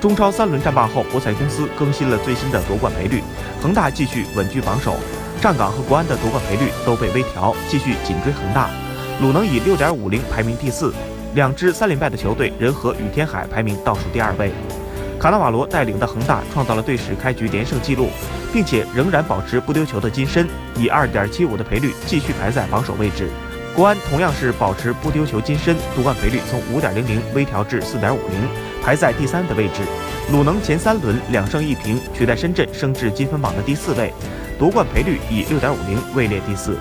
中超三轮战罢后，博彩公司更新了最新的夺冠赔率，恒大继续稳居榜首，上港和国安的夺冠赔率都被微调，继续紧追恒大。鲁能以六点五零排名第四，两支三连败的球队人和与天海排名倒数第二位。卡纳瓦罗带领的恒大创造了队史开局连胜纪录，并且仍然保持不丢球的金身，以二点七五的赔率继续排在榜首位置。国安同样是保持不丢球金身，夺冠赔率从五点零零微调至四点五零，排在第三的位置。鲁能前三轮两胜一平，取代深圳升至积分榜的第四位，夺冠赔率以六点五零位列第四。